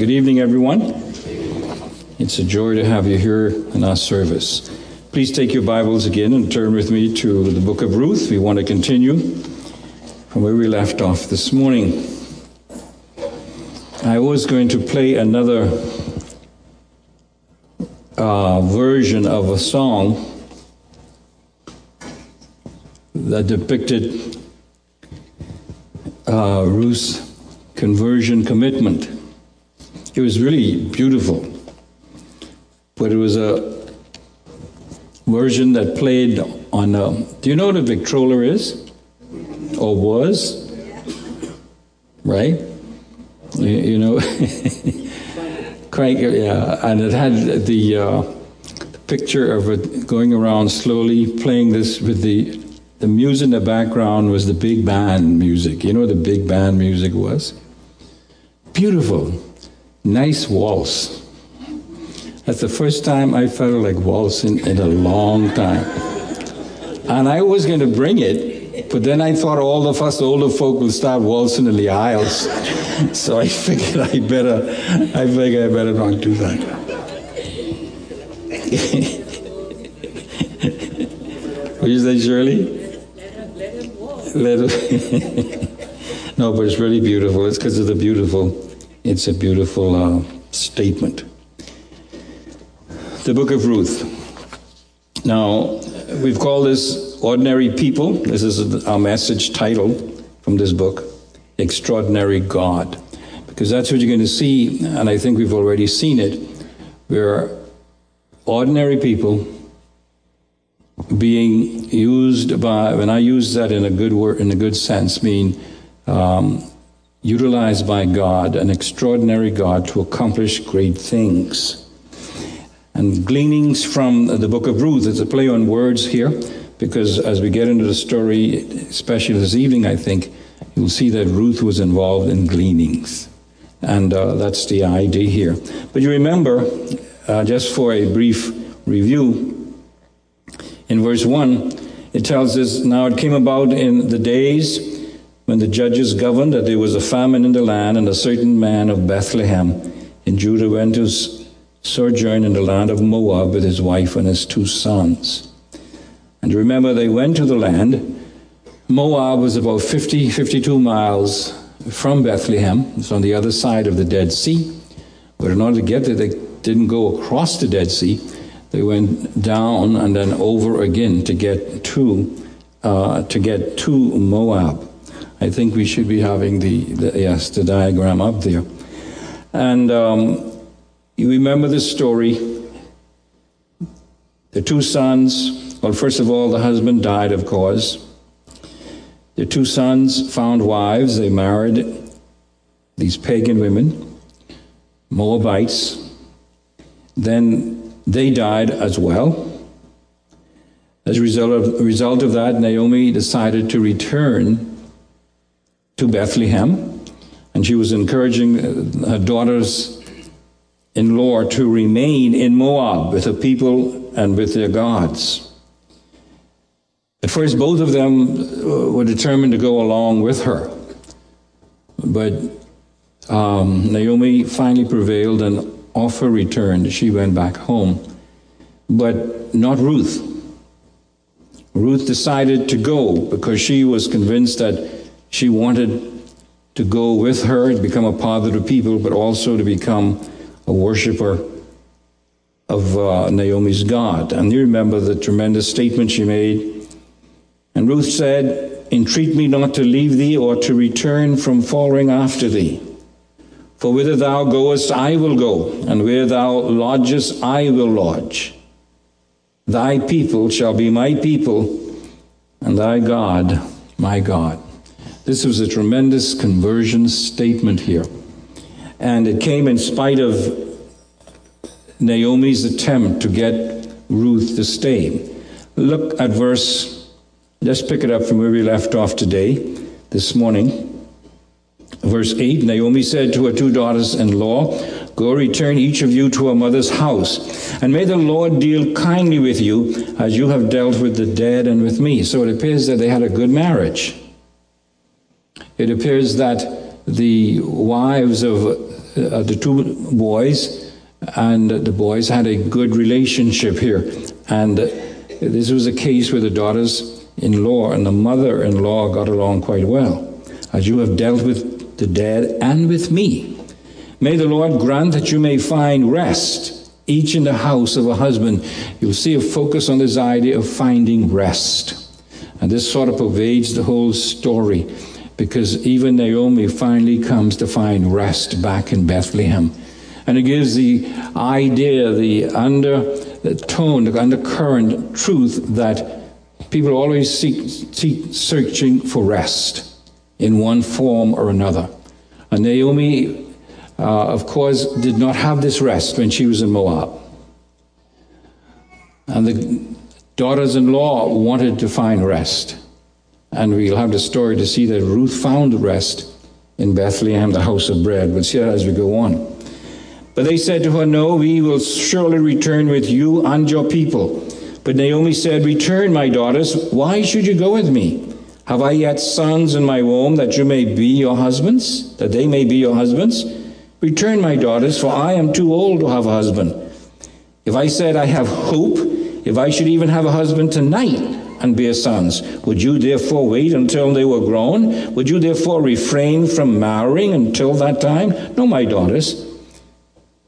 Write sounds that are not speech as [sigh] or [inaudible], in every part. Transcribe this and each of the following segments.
Good evening, everyone. It's a joy to have you here in our service. Please take your Bibles again and turn with me to the book of Ruth. We want to continue from where we left off this morning. I was going to play another uh, version of a song that depicted uh, Ruth's conversion commitment. It was really beautiful. But it was a version that played on. A, um, do you know what a Victrola is? Or was? Right? You, you know? [laughs] Crank, yeah. And it had the, uh, picture of it going around slowly, playing this with the the music in the background was the big band music. You know what the big band music was? Beautiful nice waltz. That's the first time I felt like waltzing in a long time. And I was going to bring it, but then I thought all of us older folk would start waltzing in the aisles. [laughs] So I figured I better, I figured I better not do that. [laughs] what you say, Shirley? Let it. [laughs] no, but it's really beautiful. It's because of the beautiful it's a beautiful uh, statement. The book of Ruth. Now, we've called this Ordinary People. This is our message title from this book Extraordinary God. Because that's what you're going to see, and I think we've already seen it. We're ordinary people being used by, when I use that in a good word, in a good sense, mean um, utilized by God, an extraordinary God, to accomplish great things. And gleanings from the book of Ruth, it's a play on words here, because as we get into the story, especially this evening, I think, you'll see that Ruth was involved in gleanings. And uh, that's the idea here. But you remember, uh, just for a brief review, in verse 1, it tells us, Now it came about in the days when the judges governed that there was a famine in the land, and a certain man of Bethlehem in Judah went to sojourn in the land of Moab with his wife and his two sons. And remember, they went to the land. Moab was about 50, 52 miles from Bethlehem. It's on the other side of the Dead Sea. But in order to get there, they didn't go across the Dead Sea. They went down and then over again to get to uh, to get to Moab. I think we should be having the, the yes, the diagram up there. And um, you remember the story. The two sons, well, first of all, the husband died, of course. The two sons found wives. They married these pagan women, Moabites. Then they died as well. As a result of, result of that, Naomi decided to return to Bethlehem, and she was encouraging her daughters in law to remain in Moab with her people and with their gods. At first, both of them uh, were determined to go along with her. But um, Naomi finally prevailed, and off her return, she went back home. But not Ruth. Ruth decided to go because she was convinced that she wanted to go with her and become a part of the people, but also to become a worshiper of uh, Naomi's God. And you remember the tremendous statement she made. And Ruth said, Entreat me not to leave thee or to return from following after thee. For whither thou goest, I will go, and where thou lodgest, I will lodge. Thy people shall be my people, and thy God my God. This was a tremendous conversion statement here. And it came in spite of Naomi's attempt to get Ruth to stay. Look at verse, let's pick it up from where we left off today, this morning. Verse 8 Naomi said to her two daughters in law, Go return each of you to a mother's house, and may the Lord deal kindly with you as you have dealt with the dead and with me. So it appears that they had a good marriage. It appears that the wives of uh, the two boys, and the boys had a good relationship here. And this was a case where the daughters in law and the mother in law got along quite well. As you have dealt with the dead and with me, may the Lord grant that you may find rest, each in the house of a husband. You'll see a focus on this idea of finding rest. And this sort of pervades the whole story because even Naomi finally comes to find rest back in Bethlehem. And it gives the idea, the undertone, the undercurrent truth that people always seek, seek searching for rest in one form or another. And Naomi, uh, of course, did not have this rest when she was in Moab. And the daughters in law wanted to find rest. And we'll have the story to see that Ruth found rest in Bethlehem, the house of bread. We'll see that as we go on. But they said to her, No, we will surely return with you and your people. But Naomi said, Return, my daughters. Why should you go with me? Have I yet sons in my womb that you may be your husbands, that they may be your husbands? Return, my daughters, for I am too old to have a husband. If I said I have hope, if I should even have a husband tonight, and bear sons. Would you therefore wait until they were grown? Would you therefore refrain from marrying until that time? No, my daughters.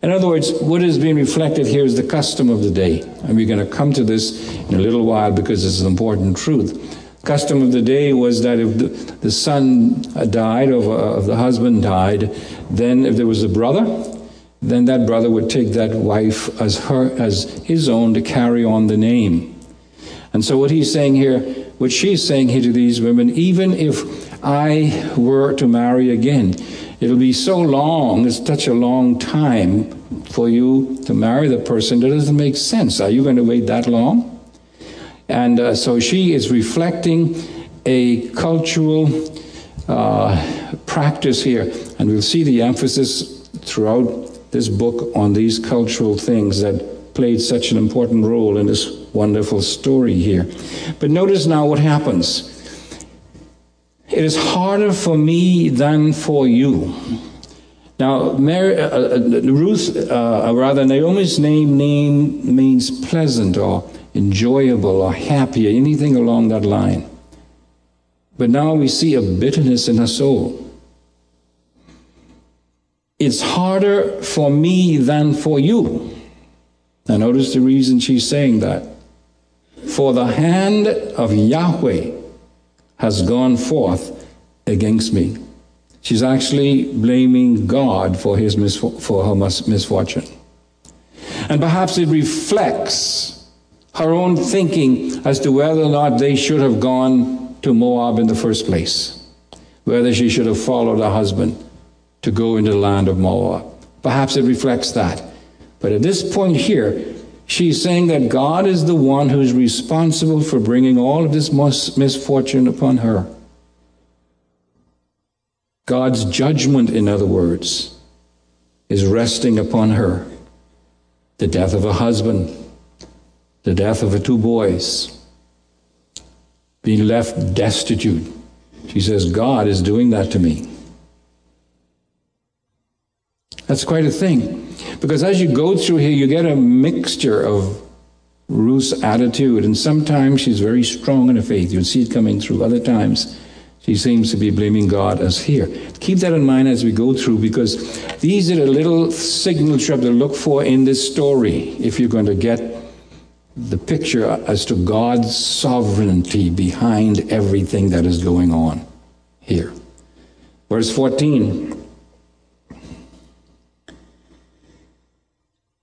In other words, what is being reflected here is the custom of the day. And we're going to come to this in a little while because it's an important truth. Custom of the day was that if the, son died or uh, if the husband died, then if there was a brother, then that brother would take that wife as her as his own to carry on the name. And so, what he's saying here, what she's saying here to these women, even if I were to marry again, it'll be so long, it's such a long time for you to marry the person that doesn't make sense. Are you going to wait that long? And uh, so she is reflecting a cultural uh, practice here. And we'll see the emphasis throughout this book on these cultural things that played such an important role in this wonderful story here. But notice now what happens. It is harder for me than for you. Now, Mary, uh, uh, Ruth, uh, rather Naomi's name, name means pleasant or enjoyable or happy, anything along that line. But now we see a bitterness in her soul. It's harder for me than for you. Now, notice the reason she's saying that. For the hand of Yahweh has gone forth against me. She's actually blaming God for, his for her misfortune. And perhaps it reflects her own thinking as to whether or not they should have gone to Moab in the first place, whether she should have followed her husband to go into the land of Moab. Perhaps it reflects that. But at this point here, She's saying that God is the one who's responsible for bringing all of this misfortune upon her. God's judgment, in other words, is resting upon her. The death of a husband, the death of her two boys, being left destitute. She says, God is doing that to me. That's quite a thing. Because as you go through here, you get a mixture of Ruth's attitude, and sometimes she's very strong in her faith. You'll see it coming through. Other times, she seems to be blaming God as here. Keep that in mind as we go through, because these are the little signals you have to look for in this story if you're going to get the picture as to God's sovereignty behind everything that is going on here. Verse 14.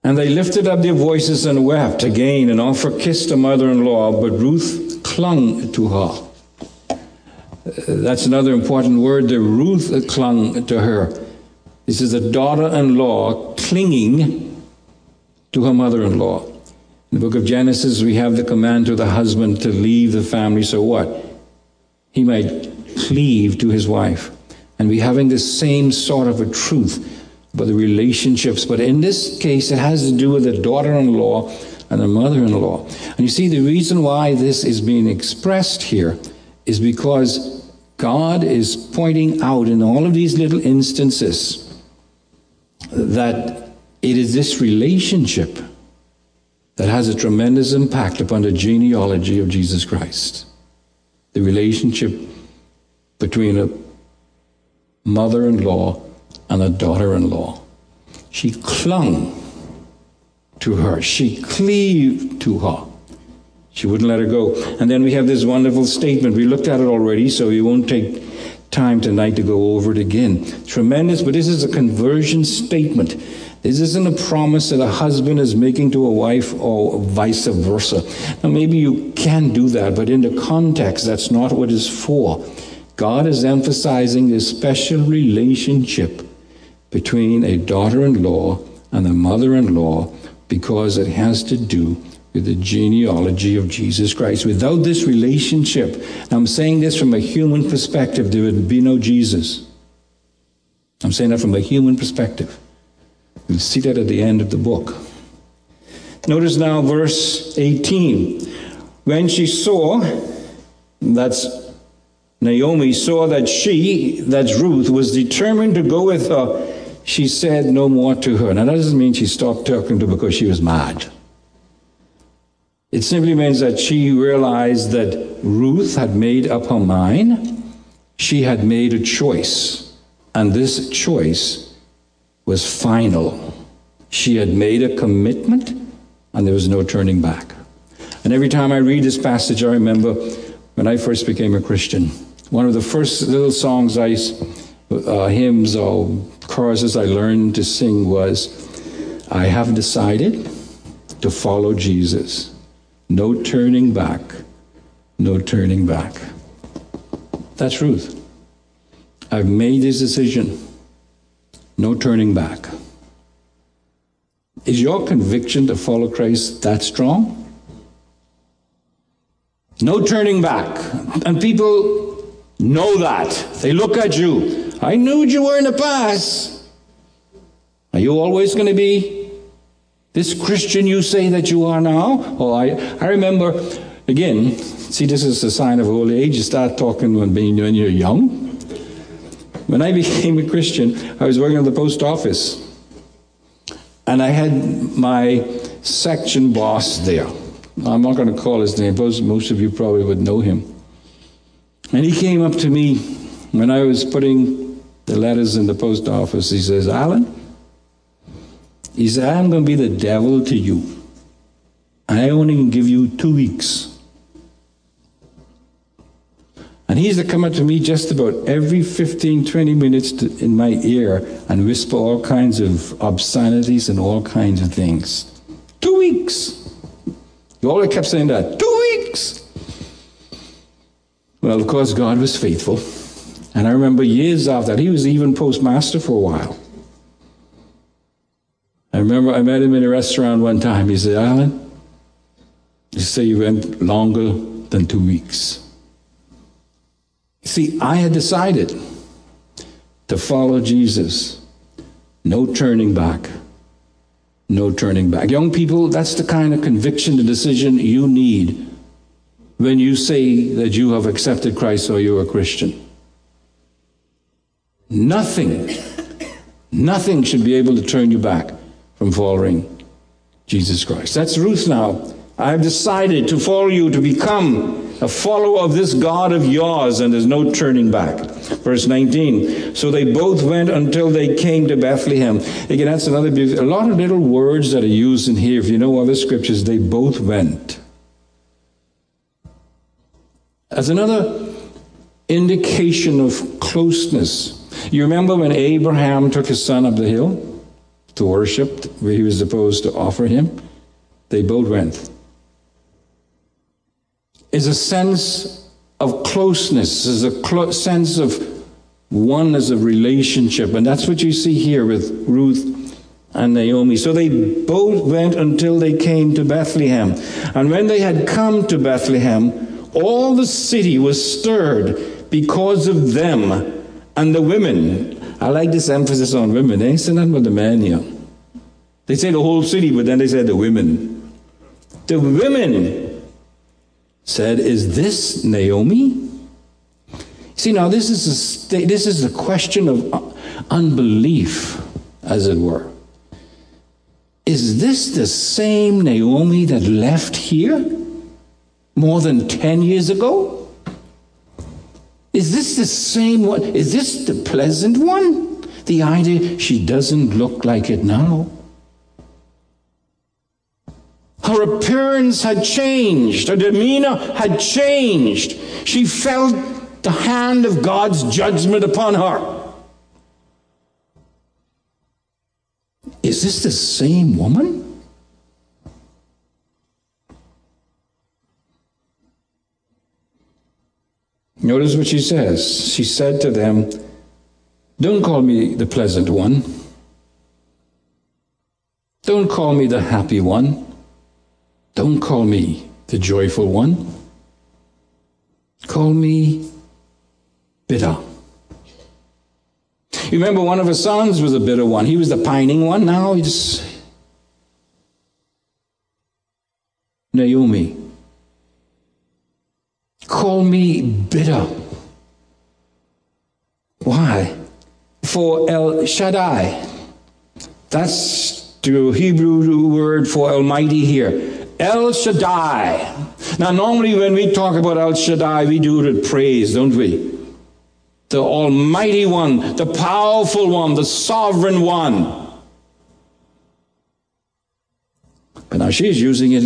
And they lifted up their voices and wept again, and Orpah kissed her mother in law, but Ruth clung to her. Uh, that's another important word The Ruth clung to her. This is a daughter in law clinging to her mother in law. In the book of Genesis, we have the command to the husband to leave the family so what? He might cleave to his wife. And we having the same sort of a truth but the relationships. But in this case, it has to do with the daughter in law and the mother in law. And you see, the reason why this is being expressed here is because God is pointing out in all of these little instances that it is this relationship that has a tremendous impact upon the genealogy of Jesus Christ. The relationship between a mother in law and a daughter in law. She clung to her, she cleaved to her. She wouldn't let her go. And then we have this wonderful statement. We looked at it already, so we won't take time tonight to go over it again. Tremendous, but this is a conversion statement. This isn't a promise that a husband is making to a wife or vice versa. Now, maybe you can do that, but in the context, that's not what it's for. God is emphasizing this special relationship between a daughter in law and a mother in law because it has to do with the genealogy of Jesus Christ. Without this relationship, I'm saying this from a human perspective, there would be no Jesus. I'm saying that from a human perspective. You'll see that at the end of the book. Notice now verse 18. When she saw, that's Naomi saw that she, that's Ruth, was determined to go with her, she said no more to her. Now that doesn't mean she stopped talking to her because she was mad. It simply means that she realized that Ruth had made up her mind. She had made a choice. And this choice was final. She had made a commitment, and there was no turning back. And every time I read this passage, I remember when I first became a Christian. One of the first little songs I, uh, hymns or choruses I learned to sing was, I have decided to follow Jesus. No turning back. No turning back. That's Ruth. I've made this decision. No turning back. Is your conviction to follow Christ that strong? No turning back. And people know that. They look at you. I knew you were in the past. Are you always going to be this Christian you say that you are now? Oh, I, I remember, again, see, this is a sign of old age. You start talking when, being, when you're young. When I [laughs] became a Christian, I was working at the post office. And I had my section boss there. I'm not going to call his name, but most of you probably would know him. And he came up to me when I was putting the letters in the post office. He says, Alan, he said, I'm going to be the devil to you. I only can give you two weeks. And he used to come up to me just about every 15, 20 minutes to, in my ear and whisper all kinds of obscenities and all kinds of things. Two weeks. He always kept saying that. Two weeks. Well, of course, God was faithful. And I remember years after that, he was even postmaster for a while. I remember I met him in a restaurant one time. He said, Alan, you say you went longer than two weeks. See, I had decided to follow Jesus. No turning back. No turning back. Young people, that's the kind of conviction, the decision you need when you say that you have accepted Christ or you're a Christian. Nothing, nothing should be able to turn you back from following Jesus Christ. That's Ruth now. I've decided to follow you to become a follower of this God of yours, and there's no turning back. Verse 19. So they both went until they came to Bethlehem. Again, that's another beautiful, a lot of little words that are used in here. If you know other scriptures, they both went. As another indication of closeness. You remember when Abraham took his son up the hill? to worship where he was supposed to offer him, they both went. It's a sense of closeness, is a clo- sense of oneness of relationship. And that's what you see here with Ruth and Naomi. So they both went until they came to Bethlehem. And when they had come to Bethlehem, all the city was stirred because of them and the women I like this emphasis on women. Eh? They ain't saying nothing about the men here. They say the whole city, but then they said the women. The women said, Is this Naomi? See, now this is a, this is a question of uh, unbelief. as it were. Is this the same Naomi that left here more than 10 years ago? Is this the same one? Is this the pleasant one? The idea she doesn't look like it now. Her appearance had changed, her demeanor had changed. She felt the hand of God's judgment upon her. Is this the same woman? Notice what she says. She said to them, Don't call me the pleasant one. Don't call me the happy one. Don't call me the joyful one. Call me bitter. You remember one of her sons was a bitter one. He was the pining one. Now he's Naomi. Call me bitter. Why? For El Shaddai. That's the Hebrew word for Almighty here. El Shaddai. Now, normally when we talk about El Shaddai, we do it with praise, don't we? the Almighty One, the powerful One, the Sovereign One. But now she's using it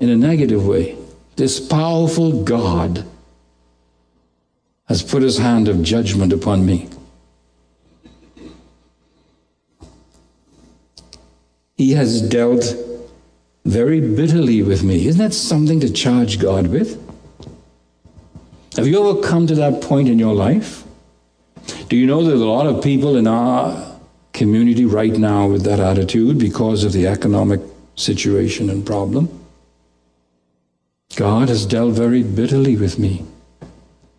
in a negative way. This powerful God has put his hand of judgment upon me. He has dealt very bitterly with me. Isn't that something to charge God with? Have you ever come to that point in your life? Do you know there's a lot of people in our community right now with that attitude because of the economic situation and problem? God has dealt very bitterly with me.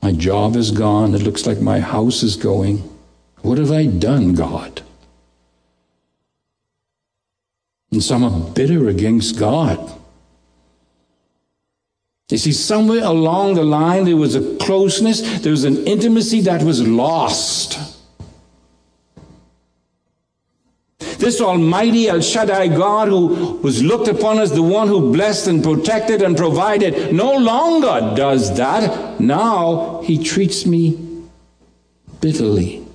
My job is gone. It looks like my house is going. What have I done, God? And some are bitter against God. You see, somewhere along the line, there was a closeness, there was an intimacy that was lost. This Almighty El Shaddai God, who was looked upon as the one who blessed and protected and provided, no longer does that. Now he treats me bitterly,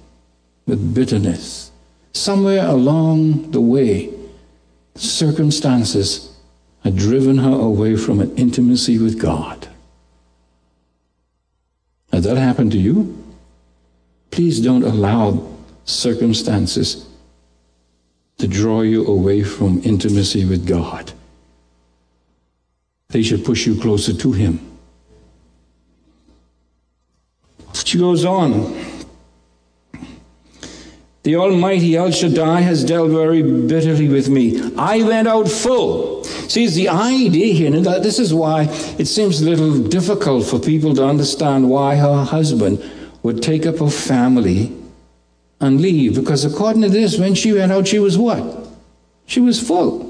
with bitterness. Somewhere along the way, circumstances had driven her away from an intimacy with God. Has that happened to you? Please don't allow circumstances to draw you away from intimacy with God. They should push you closer to Him. She goes on. The Almighty El Shaddai has dealt very bitterly with me. I went out full. See, it's the idea here, and this is why it seems a little difficult for people to understand why her husband would take up a family and leave. Because according to this, when she went out, she was what? She was full.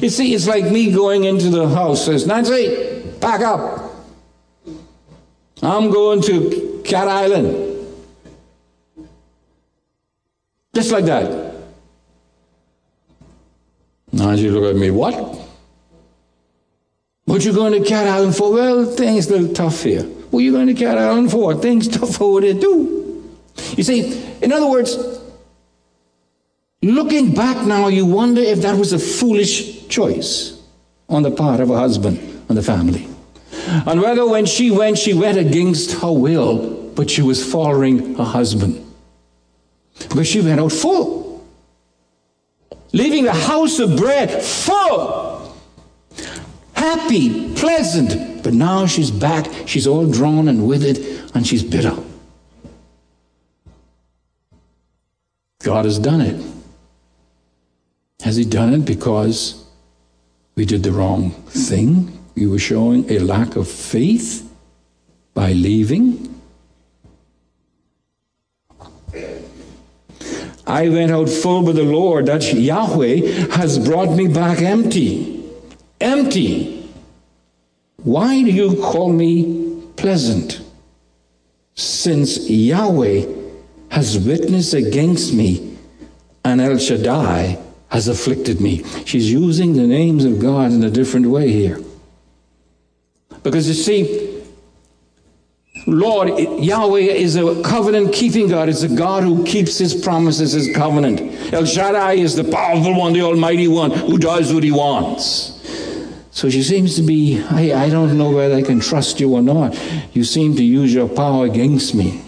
You see, it's like me going into the house, says, Nancy, pack up. I'm going to Cat Island. Just like that. Now you look at me, what? What you going to Cat Island for? Well, things a little tough here. What you going to Cat Island for? Things tough over there too. You see, in other words, looking back now, you wonder if that was a foolish choice on the part of a husband and the family. And whether when she went, she went against her will, but she was following her husband. Because she went out full. Leaving the house of bread full. Happy, pleasant. But now she's back. She's all drawn and withered, and she's bitter. God has done it. Has He done it because we did the wrong thing? We were showing a lack of faith by leaving? I went out full, with the Lord, that Yahweh, has brought me back empty. Empty. Why do you call me pleasant? Since Yahweh has witnessed against me and El Shaddai has afflicted me. She's using the names of God in a different way here. Because you see, Lord, Yahweh is a covenant keeping God. It's a God who keeps his promises, his covenant. El Shaddai is the powerful one, the almighty one, who does what he wants. So she seems to be, I, I don't know whether I can trust you or not. You seem to use your power against me.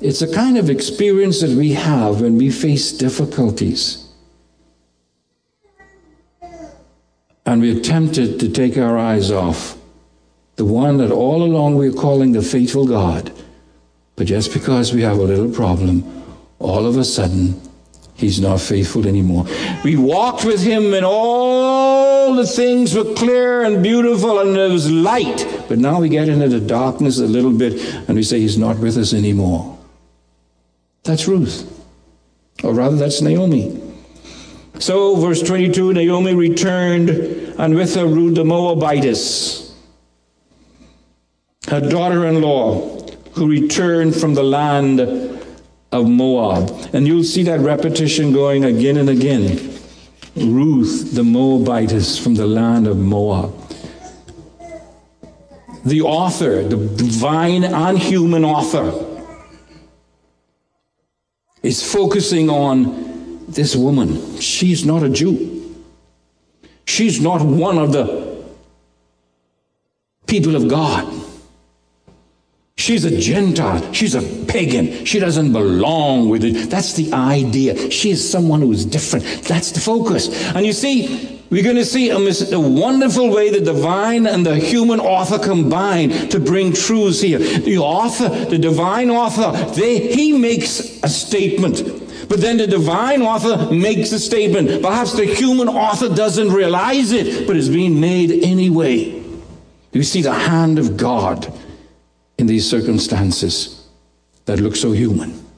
It's a kind of experience that we have when we face difficulties. And we're tempted to take our eyes off the one that all along we're calling the faithful God. But just because we have a little problem, all of a sudden, he's not faithful anymore. We walked with him and all the things were clear and beautiful and there was light. But now we get into the darkness a little bit and we say he's not with us anymore. That's Ruth. Or rather, that's Naomi. So, verse 22 Naomi returned, and with her Ruth the Moabitess, her daughter in law, who returned from the land of Moab. And you'll see that repetition going again and again. Ruth the Moabitess from the land of Moab. The author, the divine and human author, is focusing on this woman. She's not a Jew. She's not one of the people of God. She's a Gentile. She's a pagan. She doesn't belong with it. That's the idea. She is someone who is different. That's the focus. And you see, we're going to see a, a, wonderful way the divine and the human author combine to bring truths here. The author, the divine author, they, he makes a statement. But then the divine author makes a statement. Perhaps the human author doesn't realize it, but it's being made anyway. You see the hand of God in these circumstances that look so human.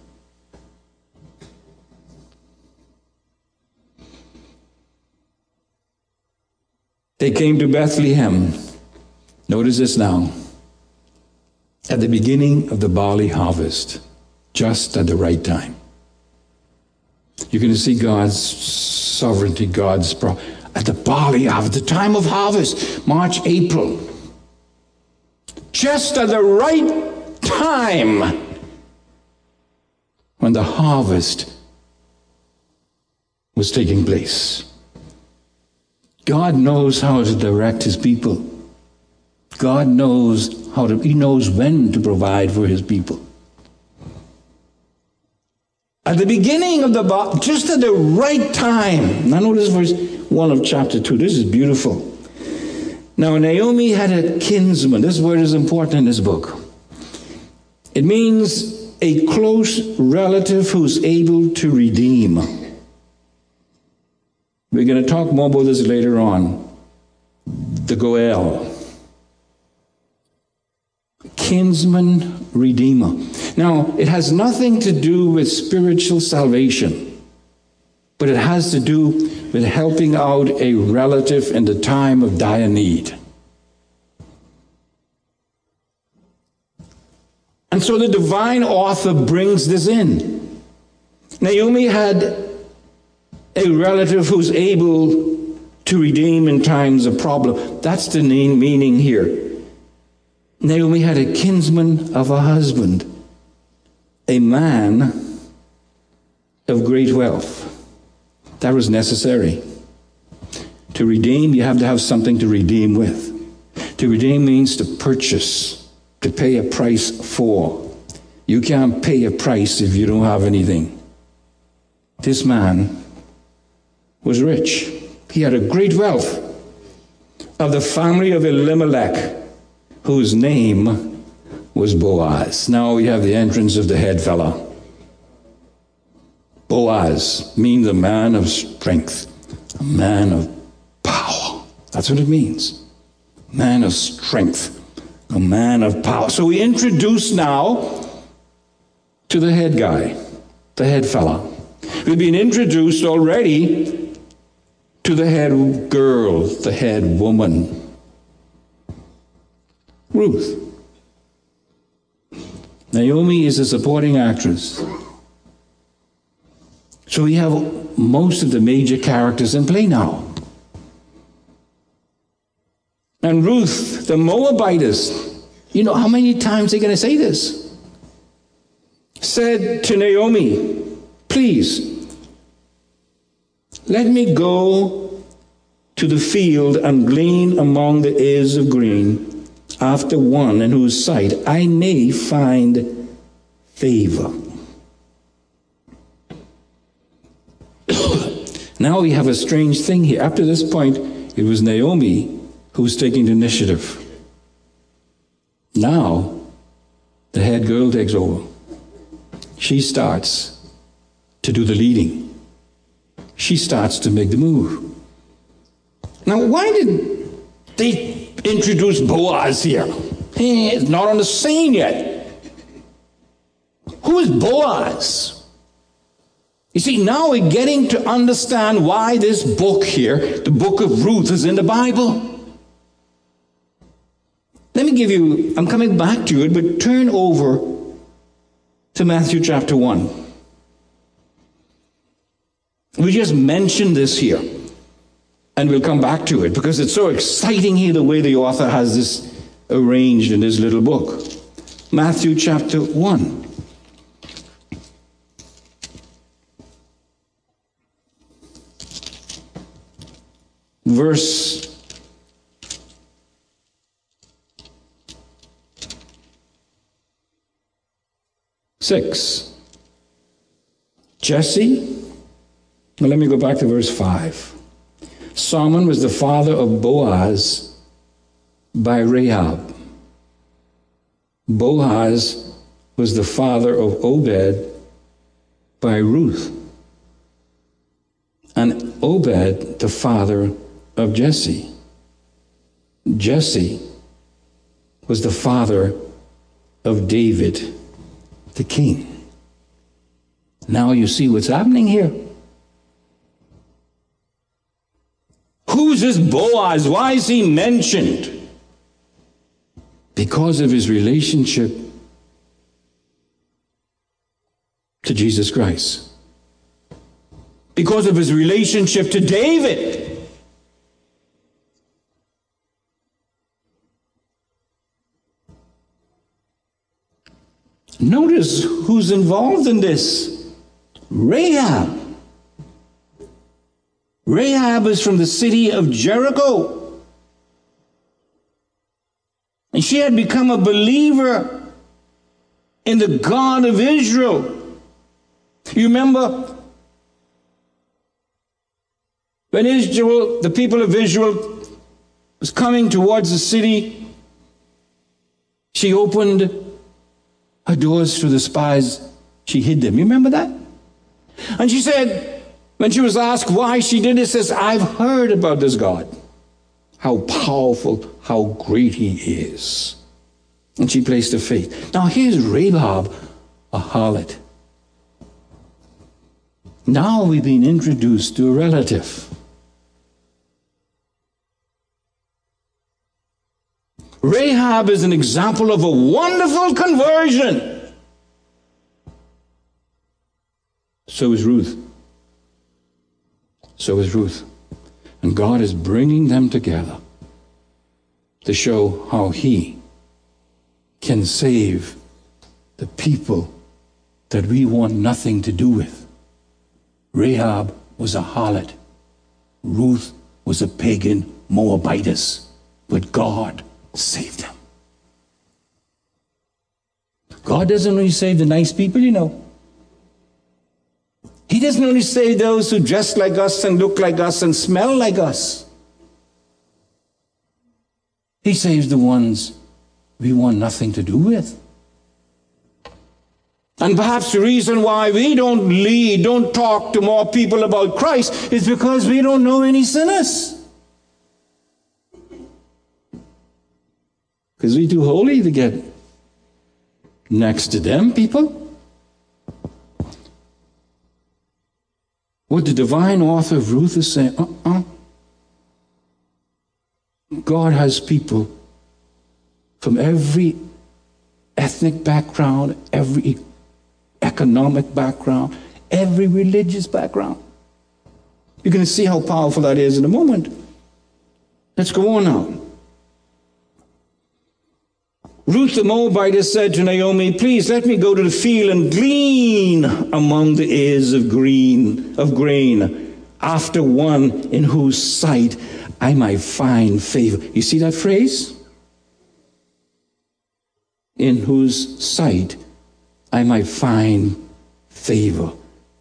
They came to Bethlehem. Notice this now. At the beginning of the barley harvest, just at the right time. You're going to see God's sovereignty, God's pro- at the barley harvest, the time of harvest, March, April. Just at the right time when the harvest was taking place. God knows how to direct his people. God knows how to, he knows when to provide for his people. At the beginning of the, just at the right time. Now notice verse 1 of chapter 2. This is beautiful. Now Naomi had a kinsman. This word is important in this book. It means a close relative who's able to redeem. We're going to talk more about this later on. The Goel. Kinsman Redeemer. Now, it has nothing to do with spiritual salvation, but it has to do with helping out a relative in the time of dire need. And so the divine author brings this in. Naomi had a relative who's able to redeem in times of problem. That's the meaning here. Naomi had a kinsman of a husband, a man of great wealth. That was necessary. To redeem, you have to have something to redeem with. To redeem means to purchase, to pay a price for. You can't pay a price if you don't have anything. This man was rich. He had a great wealth of the family of Elimelech, whose name was Boaz. Now we have the entrance of the head fella. Boaz means a man of strength, a man of power. That's what it means. Man of strength, a man of power. So we introduce now to the head guy, the head fella. We've been introduced already to the head girl, the head woman. Ruth. Naomi is a supporting actress. So we have most of the major characters in play now. And Ruth, the Moabitess, you know how many times they're going to say this? Said to Naomi, Please, let me go to the field and glean among the ears of grain after one in whose sight I may find favor. [coughs] now we have a strange thing here. Up to this point, it was Naomi who was taking the initiative. Now, the head girl takes over. She starts to do the leading. She starts to make the move. Now, why did they introduce Boaz here? He's not on the scene yet. Who is Boaz? You see, now we're getting to understand why this book here, the book of Ruth, is in the Bible. Let me give you, I'm coming back to it, but turn over to Matthew chapter 1. We just mentioned this here, and we'll come back to it because it's so exciting here the way the author has this arranged in his little book. Matthew chapter 1. Verse 6. Jesse, well, let me go back to verse 5. Salmon was the father of Boaz by Rahab. Boaz was the father of Obed by Ruth. And Obed, the father of Jesse. Jesse was the father of David the king. Now you see what's happening here. Who's this Boaz? Why is he mentioned? Because of his relationship to Jesus Christ. Because of his relationship to David. Notice who's involved in this Rahab. Rahab is from the city of Jericho. And she had become a believer in the God of Israel. You remember when Israel, the people of Israel, was coming towards the city, she opened her doors to the spies, she hid them. You remember that? And she said, when she was asked why she did it, says, I've heard about this God. How powerful, how great he is. And she placed her faith. Now here's Rahab, a harlot. Now we've been introduced to a relative. Rahab is an example of a wonderful conversion. So is Ruth. So is Ruth. And God is bringing them together to show how He can save the people that we want nothing to do with. Rahab was a harlot. Ruth was a pagan Moabitess. But God saved them. God doesn't only save the nice people, you know. He doesn't only save those who dress like us and look like us and smell like us. He saves the ones we want nothing to do with. And perhaps the reason why we don't lead, don't talk to more people about Christ is because we don't know any sinners. Because we too holy to get next to them people. What the divine author of Ruth is saying, uh-uh. God has people from every ethnic background, every economic background, every religious background. You're going to see how powerful that is in a moment. Let's go on now. Ruth the Moabitess said to Naomi, Please let me go to the field and glean among the ears of green of grain after one in whose sight I might find favor. You see that phrase? In whose sight I might find favor.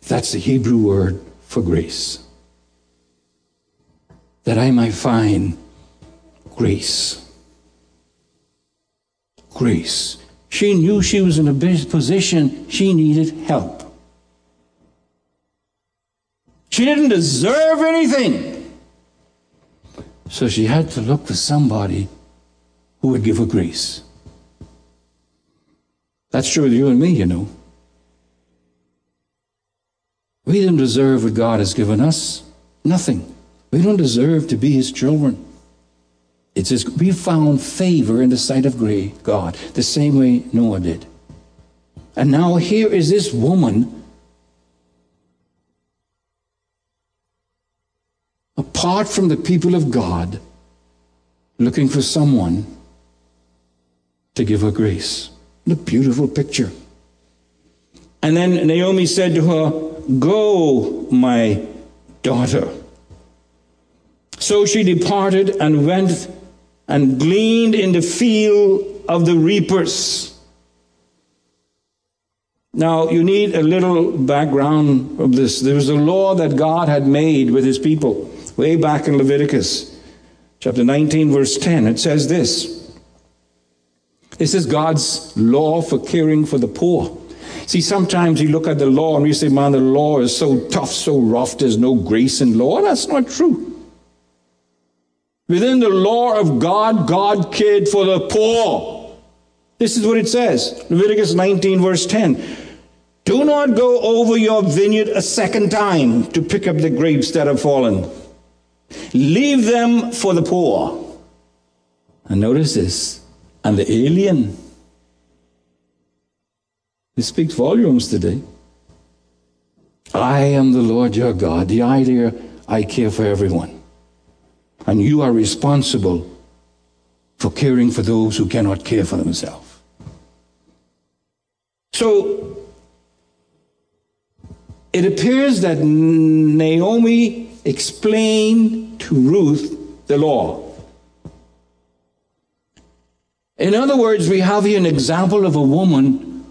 That's the Hebrew word for grace. That I might find grace. Grace. She knew she was in a position she needed help. She didn't deserve anything. So she had to look for somebody who would give her grace. That's true with you and me, you know. We didn't deserve what God has given us. Nothing. We don't deserve to be His children. It says we found favor in the sight of great God, the same way Noah did. And now here is this woman, apart from the people of God, looking for someone to give her grace. What a beautiful picture. And then Naomi said to her, Go, my daughter. So she departed and went and gleaned in the field of the reapers. Now, you need a little background of this. There was a law that God had made with his people way back in Leviticus chapter 19, verse 10. It says this this is God's law for caring for the poor. See, sometimes you look at the law and you say, man, the law is so tough, so rough, there's no grace in law. That's not true. Within the law of God, God cared for the poor. This is what it says Leviticus 19, verse 10. Do not go over your vineyard a second time to pick up the grapes that have fallen. Leave them for the poor. And notice this and the alien. It speaks volumes today. I am the Lord your God. The idea I care for everyone. And you are responsible for caring for those who cannot care for themselves. So it appears that Naomi explained to Ruth the law. In other words, we have here an example of a woman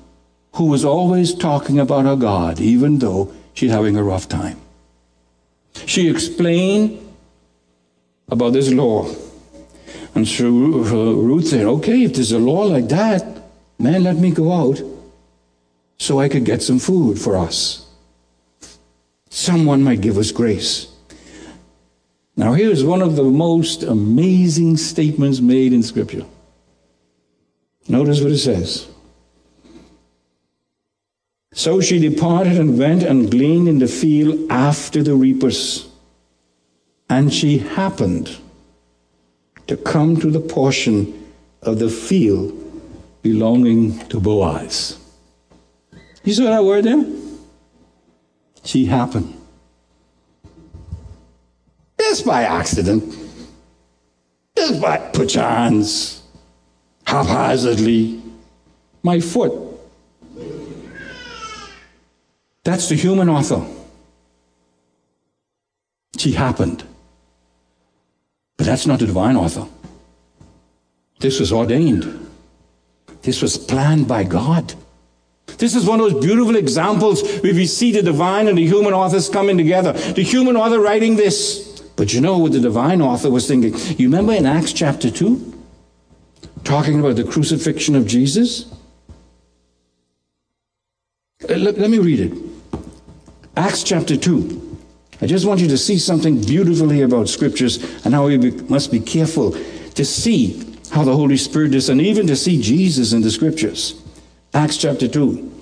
who was always talking about her God, even though she's having a rough time. She explained about this law. And so uh, Ruth said, okay, if there's a law like that, man, let me go out so I could get some food for us. Someone might give us grace. Now, here's one of the most amazing statements made in Scripture. Notice what it says. So she departed and went and gleaned in the field after the reapers. And she happened to come to the portion of the field belonging to Boaz. You saw that word there? She happened. Just by accident. Just by perchance haphazardly my foot. That's the human author. She happened. That's not the divine author. This was ordained. This was planned by God. This is one of those beautiful examples where we see the divine and the human authors coming together. The human author writing this. But you know what the divine author was thinking? You remember in Acts chapter 2? talking about the crucifixion of Jesus? Uh, let, let, me read it. Acts chapter 2. I just want you to see something beautifully about scriptures and how we be, must be careful to see how the Holy Spirit is, and even to see Jesus in the scriptures. Acts chapter 2.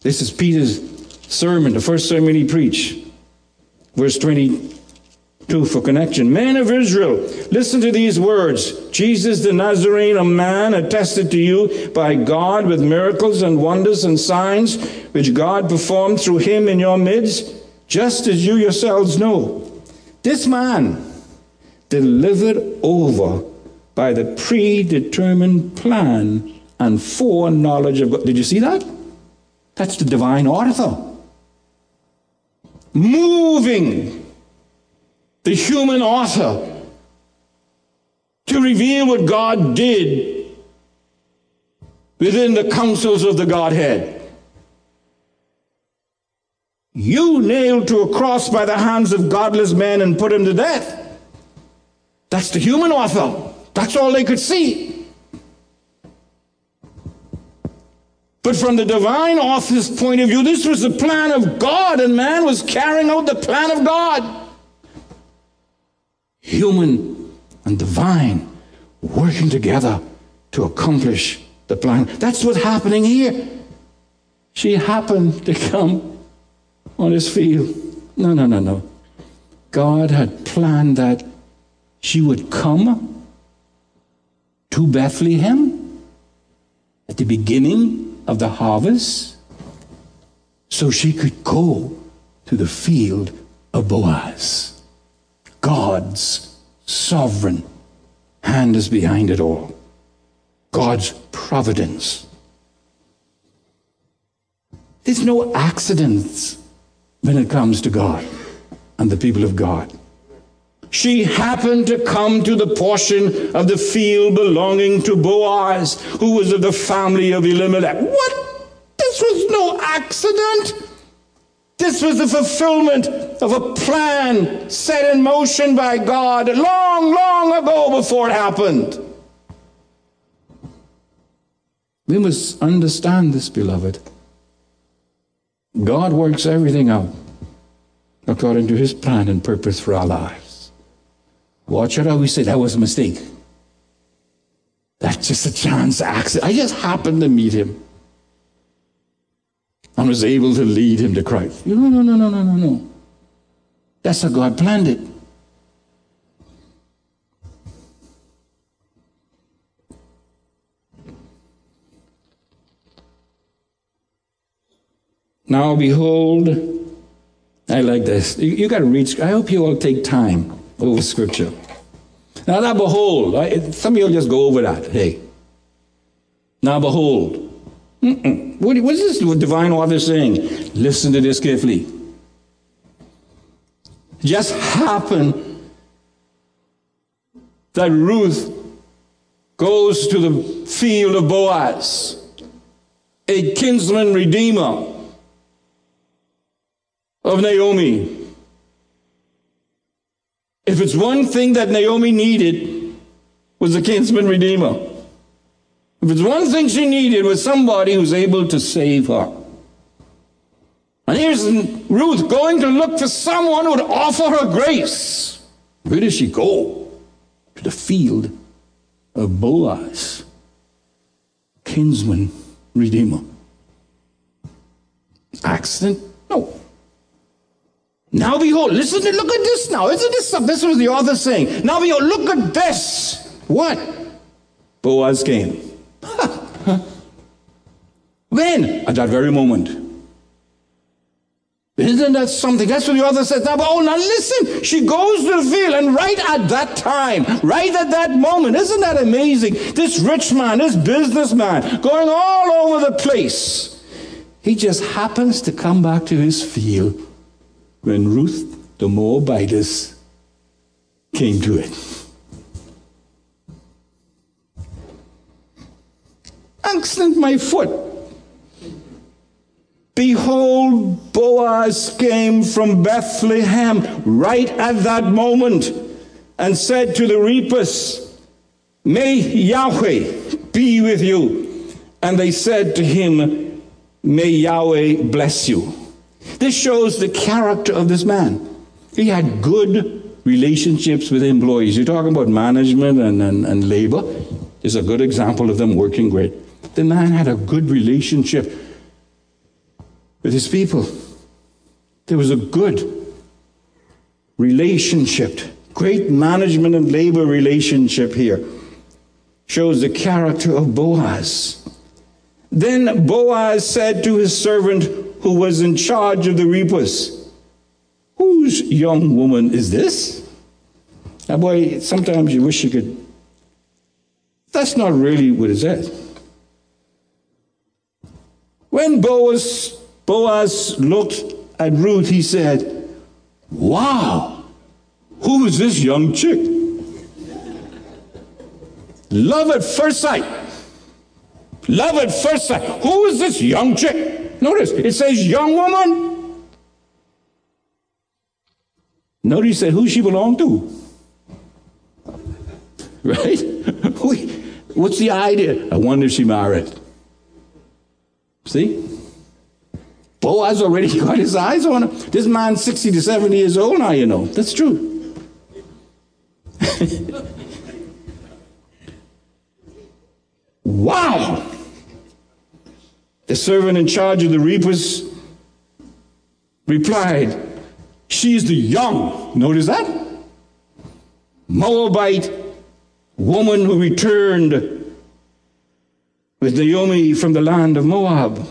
This is Peter's sermon, the first sermon he preached. Verse 22 for connection. Men of Israel, listen to these words. Jesus the Nazarene, a man attested to you by God with miracles and wonders and signs which God performed through him in your midst, just as you yourselves know. This man delivered over by the predetermined plan and foreknowledge of God. Did you see that? That's the divine author. Moving the human author to reveal what God did within the councils of the Godhead. You nailed to a cross by the hands of godless men and put him to death. That's the human author. That's all they could see. But from the divine author's point of view, this was the plan of God, and man was carrying out the plan of God. Human and divine working together to accomplish the plan. That's what's happening here. She happened to come on his field. No, no, no, no. God had planned that she would come to Bethlehem at the beginning of the harvest so she could go to the field of Boaz. God's sovereign hand is behind it all. God's providence. There's no accidents when it comes to God and the people of God. She happened to come to the portion of the field belonging to Boaz, who was of the family of Elimelech. What? This was no accident. This was the fulfillment of a plan set in motion by God long, long ago before it happened. We must understand this, beloved. God works everything out according to his plan and purpose for our lives. Watch out how we say that was a mistake. That's just a chance accident. I just happened to meet him and was able to lead him to Christ. No, no, no, no, no, no, no. That's how God planned it. Now behold, I like this. You, you got to read. I hope you all take time over scripture. Now, now behold, I, some of you will just go over that. Hey, now behold. What, what is this divine author saying? Listen to this carefully. Just happened that Ruth goes to the field of Boaz, a kinsman redeemer of Naomi. If it's one thing that Naomi needed was a kinsman redeemer. If it's one thing she needed was somebody who's able to save her. And here's Ruth going to look for someone who would offer her grace. Where does she go? To the field of Boaz, kinsman redeemer. Accident? No. Now behold, listen, to, look at this now. Isn't this something? This was the author saying. Now behold, look at this. What? Boaz came. [laughs] when? At that very moment. Isn't that something? That's what the author says. Now, but oh, now listen. She goes to the field, and right at that time, right at that moment, isn't that amazing? This rich man, this businessman, going all over the place, he just happens to come back to his field when Ruth the Moabitess came to it. Accident my foot. Behold, Boaz came from Bethlehem right at that moment and said to the reapers, May Yahweh be with you. And they said to him, May Yahweh bless you. This shows the character of this man. He had good relationships with employees. You're talking about management and, and, and labor. Is a good example of them working great. The man had a good relationship with his people. There was a good relationship, great management and labor relationship here, shows the character of Boaz. Then Boaz said to his servant who was in charge of the reapers, Whose young woman is this? Now, boy, sometimes you wish you could. That's not really what it says. When Boaz, Boaz looked at Ruth, he said, Wow, who is this young chick? Love at first sight. Love at first sight. Who is this young chick? Notice it says young woman. Notice said who she belonged to. Right? [laughs] What's the idea? I wonder if she married. See? Boaz already [laughs] got his eyes on her. This man's 60 to 70 years old now, you know. That's true. [laughs] wow! The servant in charge of the reapers replied, She is the young, notice that? Moabite woman who returned with Naomi from the land of Moab.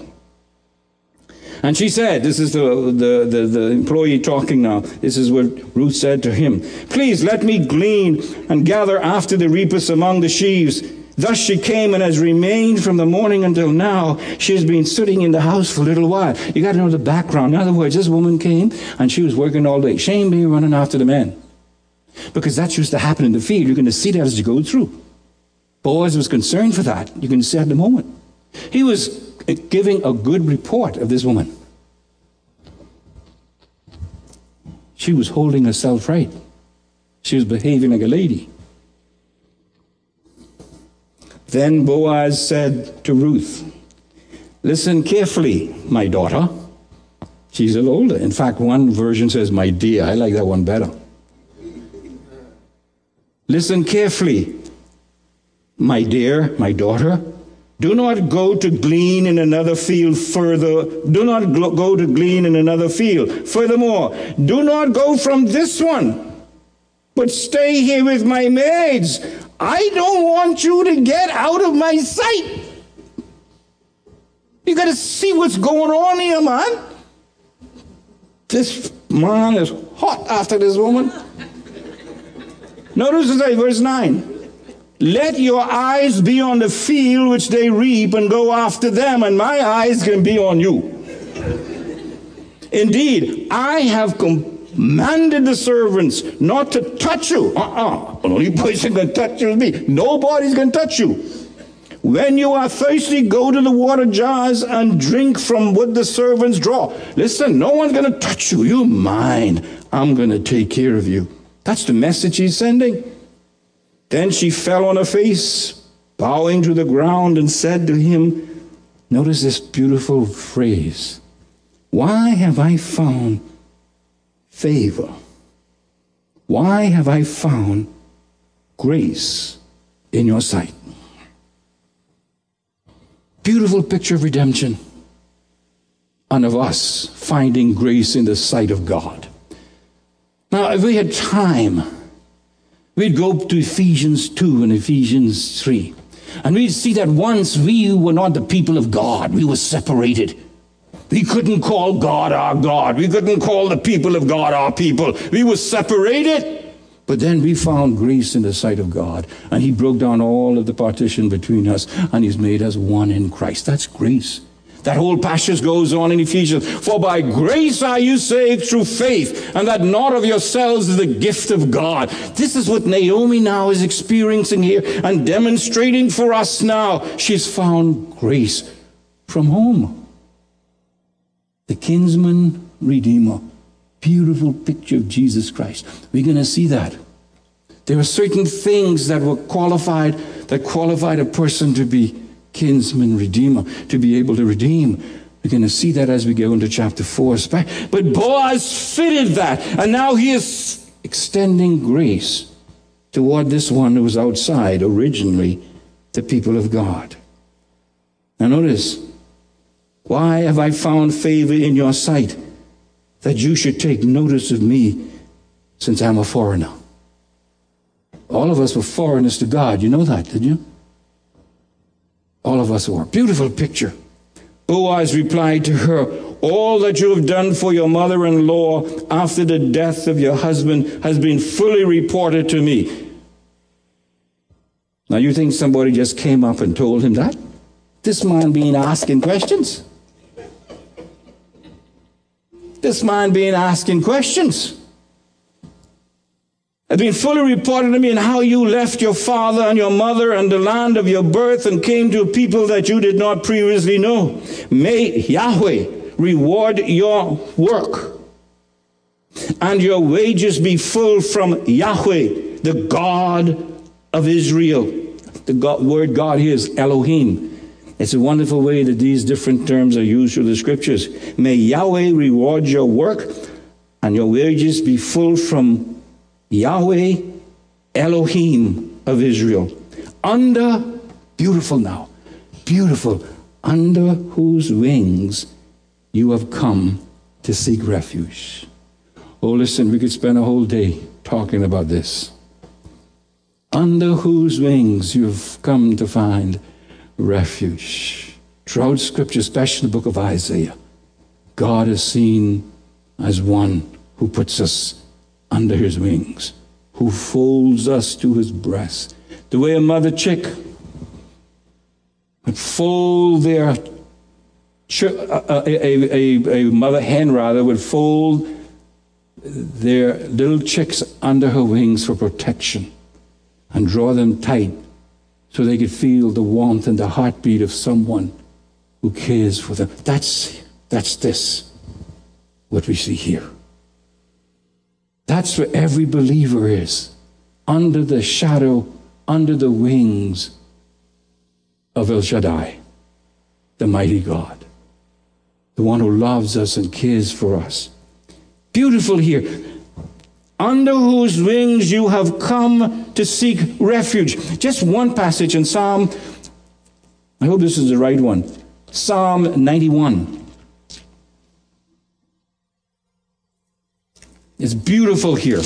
And she said, This is the, the, the, the, employee talking now. This is what Ruth said to him Please let me glean and gather after the reapers among the sheaves. Thus she came and has remained from the morning until now. She has been sitting in the house for a little while. You got to know the background. In other words, this woman came and she was working all day. Shame be running after the men. Because that used to happen in the field. You're going to see that as you go through. Boaz was concerned for that. You can see at the moment. He was uh, giving a good report of this woman. She was holding herself right. She was behaving like a lady. Then Boaz said to Ruth, Listen carefully, my daughter. She's a little older. In fact, one version says, My dear. I like that one better. Listen carefully, my dear, my daughter. Do not go to glean in another field further. Do not go to glean in another field. Furthermore, do not go from this one, but stay here with my maids I don't want you to get out of my sight. You got to see what's going on here, man. This man is hot after this woman. Notice today, verse 9. Let your eyes be on the field which they reap and go after them, and my eyes can be on you. Indeed, I have com- commanded the servants not to touch you. Uh-uh. Only person can touch you is me. Nobody's going to touch you. When you are thirsty, go to the water jars and drink from what the servants draw. Listen, no one's going to touch you. You're mine. I'm going to take care of you. That's the message he's sending. Then she fell on her face, bowing to the ground, and said to him, Notice this beautiful phrase Why have I found favor. Why have I found grace in your sight? Beautiful picture of redemption and of us finding grace in the sight of God. Now, if we had time, we'd go to Ephesians 2 and Ephesians 3. And we'd see that once we were not the people of God, we were separated. We couldn't call God our God. We couldn't call the people of God our people. We were separated. But then we found grace in the sight of God, and He broke down all of the partition between us, and He's made us one in Christ. That's grace. That whole passage goes on in Ephesians. For by grace are you saved through faith, and that not of yourselves is the gift of God. This is what Naomi now is experiencing here and demonstrating for us now. She's found grace from whom? The kinsman redeemer. Beautiful picture of Jesus Christ. We're going to see that. There are certain things that were qualified, that qualified a person to be kinsman redeemer, to be able to redeem. We're going to see that as we go into chapter 4. But Boaz fitted that, and now he is extending grace toward this one who was outside originally the people of God. Now notice, why have I found favor in your sight that you should take notice of me since I'm a foreigner. All of us were foreigners to God. You know that, didn't you? All of us were. Beautiful picture. Boaz replied to her, All that you have done for your mother in law after the death of your husband has been fully reported to me. Now, you think somebody just came up and told him that? This man being asking questions. This man being asking questions. It's been fully reported to me in how you left your father and your mother and the land of your birth and came to a people that you did not previously know. May Yahweh reward your work and your wages be full from Yahweh, the God of Israel. The God, word God here is Elohim. It's a wonderful way that these different terms are used through the scriptures. May Yahweh reward your work and your wages be full from Yahweh Elohim of Israel, under, beautiful now, beautiful, under whose wings you have come to seek refuge. Oh, listen, we could spend a whole day talking about this. Under whose wings you've come to find refuge. Throughout Scripture, especially the book of Isaiah, God is seen as one who puts us under his wings, who folds us to his breast. The way a mother chick would fold their ch- a, a, a, a mother hen rather would fold their little chicks under her wings for protection and draw them tight so they could feel the warmth and the heartbeat of someone who cares for them. That's, that's this, what we see here. That's where every believer is under the shadow, under the wings of El Shaddai, the mighty God, the one who loves us and cares for us. Beautiful here. Under whose wings you have come to seek refuge. Just one passage in Psalm, I hope this is the right one. Psalm 91. It's beautiful here.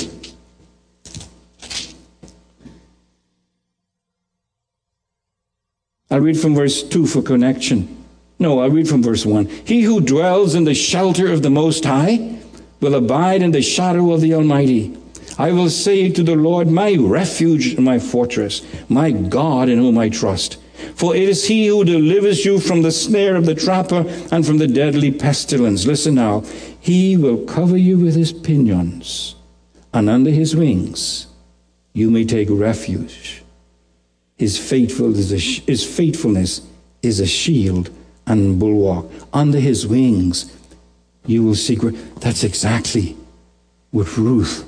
I'll read from verse 2 for connection. No, I'll read from verse 1. He who dwells in the shelter of the Most High will abide in the shadow of the Almighty. I will say to the Lord, my refuge and my fortress, my God in whom I trust. For it is he who delivers you from the snare of the trapper and from the deadly pestilence. Listen now. He will cover you with his pinions, and under his wings you may take refuge. His, faithfulness, his faithfulness is a shield and bulwark. Under his wings you will seek. That's exactly what Ruth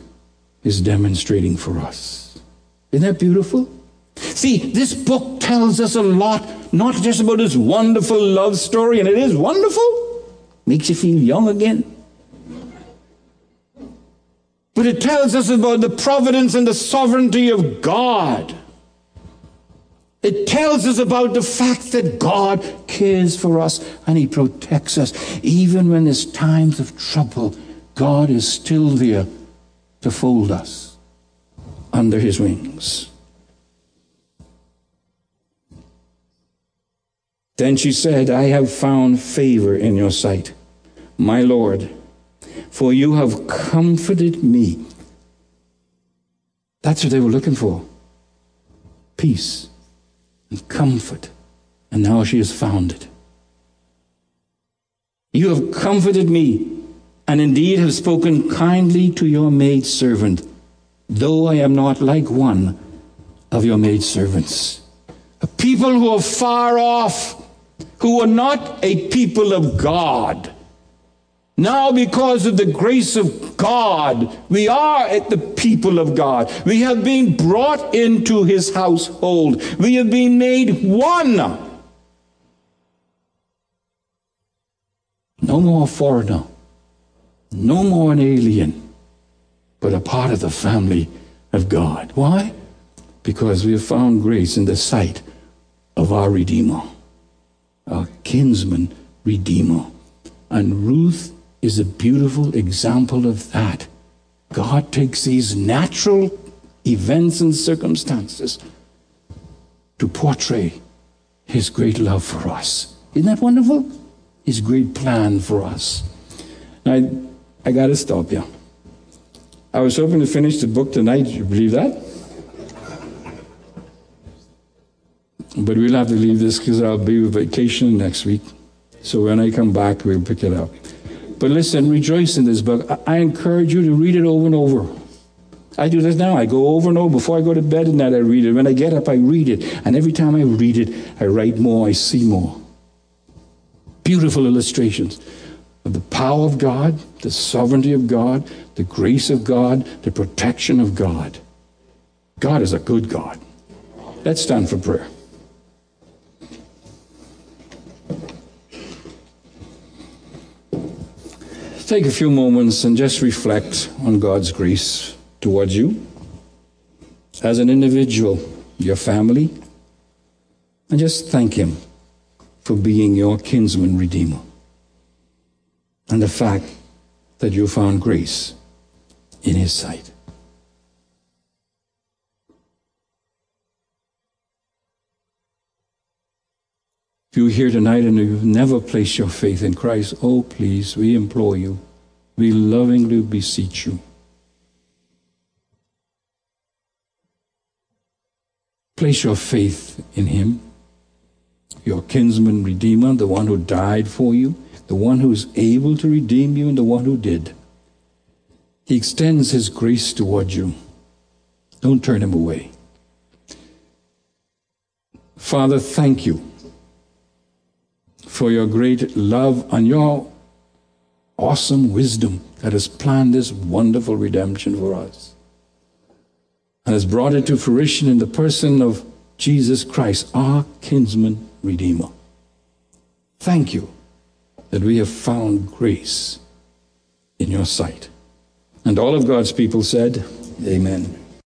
is demonstrating for us. Isn't that beautiful? See, this book tells us a lot, not just about this wonderful love story, and it is wonderful, makes you feel young again. But it tells us about the providence and the sovereignty of God. It tells us about the fact that God cares for us and He protects us. Even when there's times of trouble, God is still there to fold us under His wings. Then she said, I have found favor in your sight, my Lord, for you have comforted me. That's what they were looking for peace and comfort. And now she has found it. You have comforted me, and indeed have spoken kindly to your maid servant, though I am not like one of your maid servants. A people who are far off who are not a people of God. Now, because of the grace of God, we are at the people of God. We have been brought into his household. We have been made one. No more foreigner. No more an alien, but a part of the family of God. Why? Because we have found grace in the sight of our Redeemer our kinsman redeemer. And Ruth is a beautiful example of that. God takes these natural events and circumstances to portray his great love for us. Isn't that wonderful? His great plan for us. I, I got to stop you. I was hoping to finish the book tonight. You believe that? But we'll have to leave this because I'll be on vacation next week. So when I come back, we'll pick it up. But listen, rejoice in this book. I, encourage you to read it over and over. I do this now. I go over and over. Before I go to bed at night, I read it. When I get up, I read it. And every time I read it, I write more, I see more. Beautiful illustrations of the power of God, the sovereignty of God, the grace of God, the protection of God. God is a good God. Let's stand for prayer. Take a few moments and just reflect on God's grace towards you as an individual, your family, and just thank Him for being your kinsman redeemer and the fact that you found grace in His sight. If you're here tonight and you've never placed your faith in Christ, oh, please, we implore you, we lovingly beseech you. Place your faith in Him, your kinsman redeemer, the one who died for you, the one who is able to redeem you, and the one who did. He extends His grace toward you. Don't turn Him away. Father, thank you for your great love and your awesome wisdom that has planned this wonderful redemption for us and has brought it to fruition in the person of Jesus Christ, our kinsman redeemer. Thank you that we have found grace in your sight. And all of God's people said, Amen.